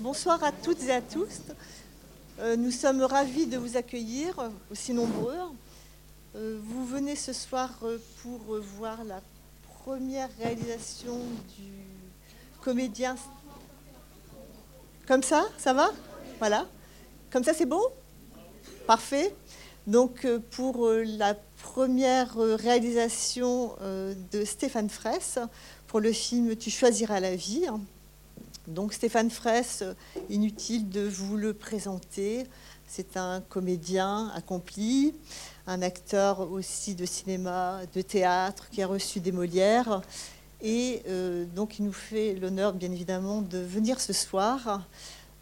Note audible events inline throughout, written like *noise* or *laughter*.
Bonsoir à toutes et à tous. Euh, nous sommes ravis de vous accueillir, aussi nombreux. Euh, vous venez ce soir euh, pour voir la première réalisation du comédien. Comme ça, ça va? Voilà. Comme ça, c'est bon Parfait. Donc, pour la première réalisation de Stéphane Fraisse, pour le film Tu choisiras la vie. Donc Stéphane Fraisse, inutile de vous le présenter. C'est un comédien accompli, un acteur aussi de cinéma, de théâtre, qui a reçu des Molières. Et euh, donc il nous fait l'honneur, bien évidemment, de venir ce soir.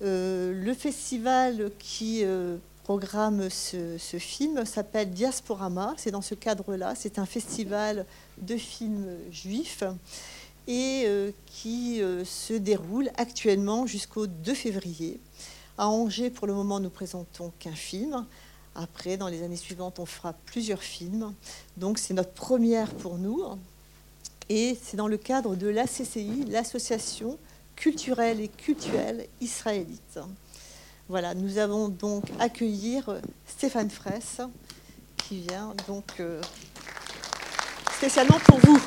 Euh, le festival qui euh, programme ce, ce film s'appelle Diasporama. C'est dans ce cadre-là. C'est un festival de films juifs et euh, qui euh, se déroule actuellement jusqu'au 2 février. À Angers, pour le moment, nous présentons qu'un film. Après, dans les années suivantes, on fera plusieurs films. Donc, c'est notre première pour nous. Et c'est dans le cadre de l'ACCI, l'Association culturelle et culturelle israélite. Voilà, nous avons donc accueillir Stéphane Fraisse, qui vient donc euh, spécialement pour vous.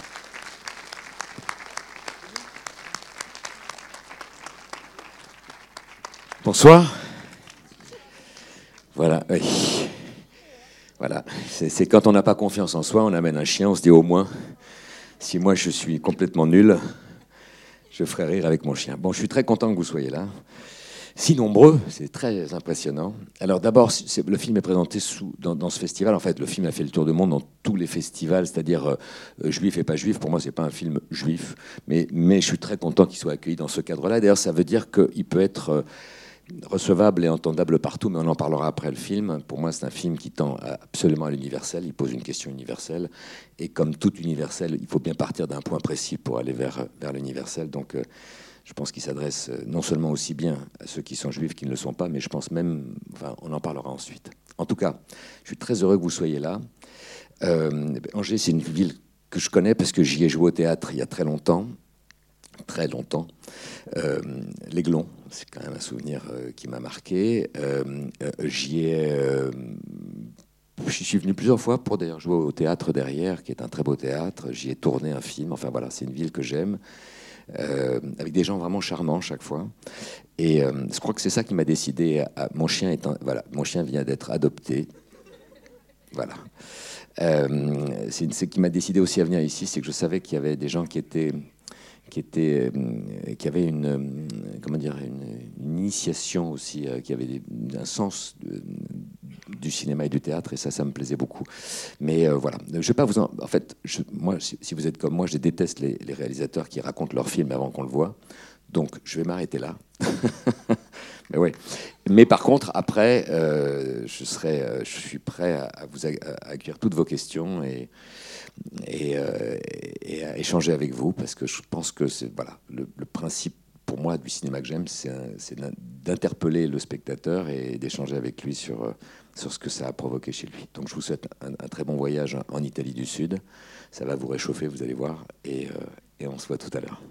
Bonsoir. Voilà. Voilà, c'est quand on n'a pas confiance en soi, on amène un chien, on se dit au moins, si moi je suis complètement nul, je ferai rire avec mon chien. Bon, je suis très content que vous soyez là. Si nombreux, c'est très impressionnant. Alors d'abord, le film est présenté dans, ce festival. En fait, le film a fait le tour du monde dans tous les festivals, c'est-à-dire euh, juif et pas juif. Pour moi, c'est pas un film juif, mais, mais je suis très content qu'il soit accueilli dans ce cadre-là. D'ailleurs, ça veut dire qu'il peut être... Euh, recevable et entendable partout, mais on en parlera après le film. Pour moi, c'est un film qui tend absolument à l'universel. Il pose une question universelle. Et comme tout universel, il faut bien partir d'un point précis pour aller vers, vers l'universel. Donc, euh, je pense qu'il s'adresse euh, non seulement aussi bien à ceux qui sont juifs qui ne le sont pas, mais je pense même, enfin, on en parlera ensuite. En tout cas, je suis très heureux que vous soyez là. Euh, Angers, c'est une ville que je connais parce que j'y ai joué au théâtre il y a très longtemps très longtemps. Euh, L'Aiglon, c'est quand même un souvenir euh, qui m'a marqué. Euh, j'y ai. J'y suis venu plusieurs fois pour d'ailleurs jouer au théâtre derrière, qui est un très beau théâtre. J'y ai tourné un film. Enfin voilà, c'est une ville que j'aime. avec des gens vraiment charmants chaque fois. Et je crois que c'est ça qui m'a décidé. Mon chien est voilà, mon chien vient d'être adopté. Voilà. c'est ce qui m'a décidé aussi à venir ici, c'est que je savais qu'il y avait des gens qui étaient euh, qui avait une, euh, comment dire, une, initiation aussi, euh, qui avait un sens du cinéma et du théâtre, et ça, ça me plaisait beaucoup. Mais voilà, je vais pas vous en... En fait, moi, si, vous êtes comme moi, je déteste les, réalisateurs qui racontent leur film avant qu'on le voit. Donc, je vais m'arrêter là. *laughs* Mais ouais. Mais par contre, après, je serai, je suis prêt à, vous accueillir toutes vos questions et, échanger avec vous parce que je pense que c'est voilà le, principe pour moi du cinéma que j'aime, c'est d'interpeller le spectateur et d'échanger avec lui sur, euh, sur ce que ça a provoqué chez lui. Donc je vous souhaite un, très bon voyage en Italie du Sud. Ça va vous réchauffer, vous allez voir, et, euh, et on se voit tout à l'heure.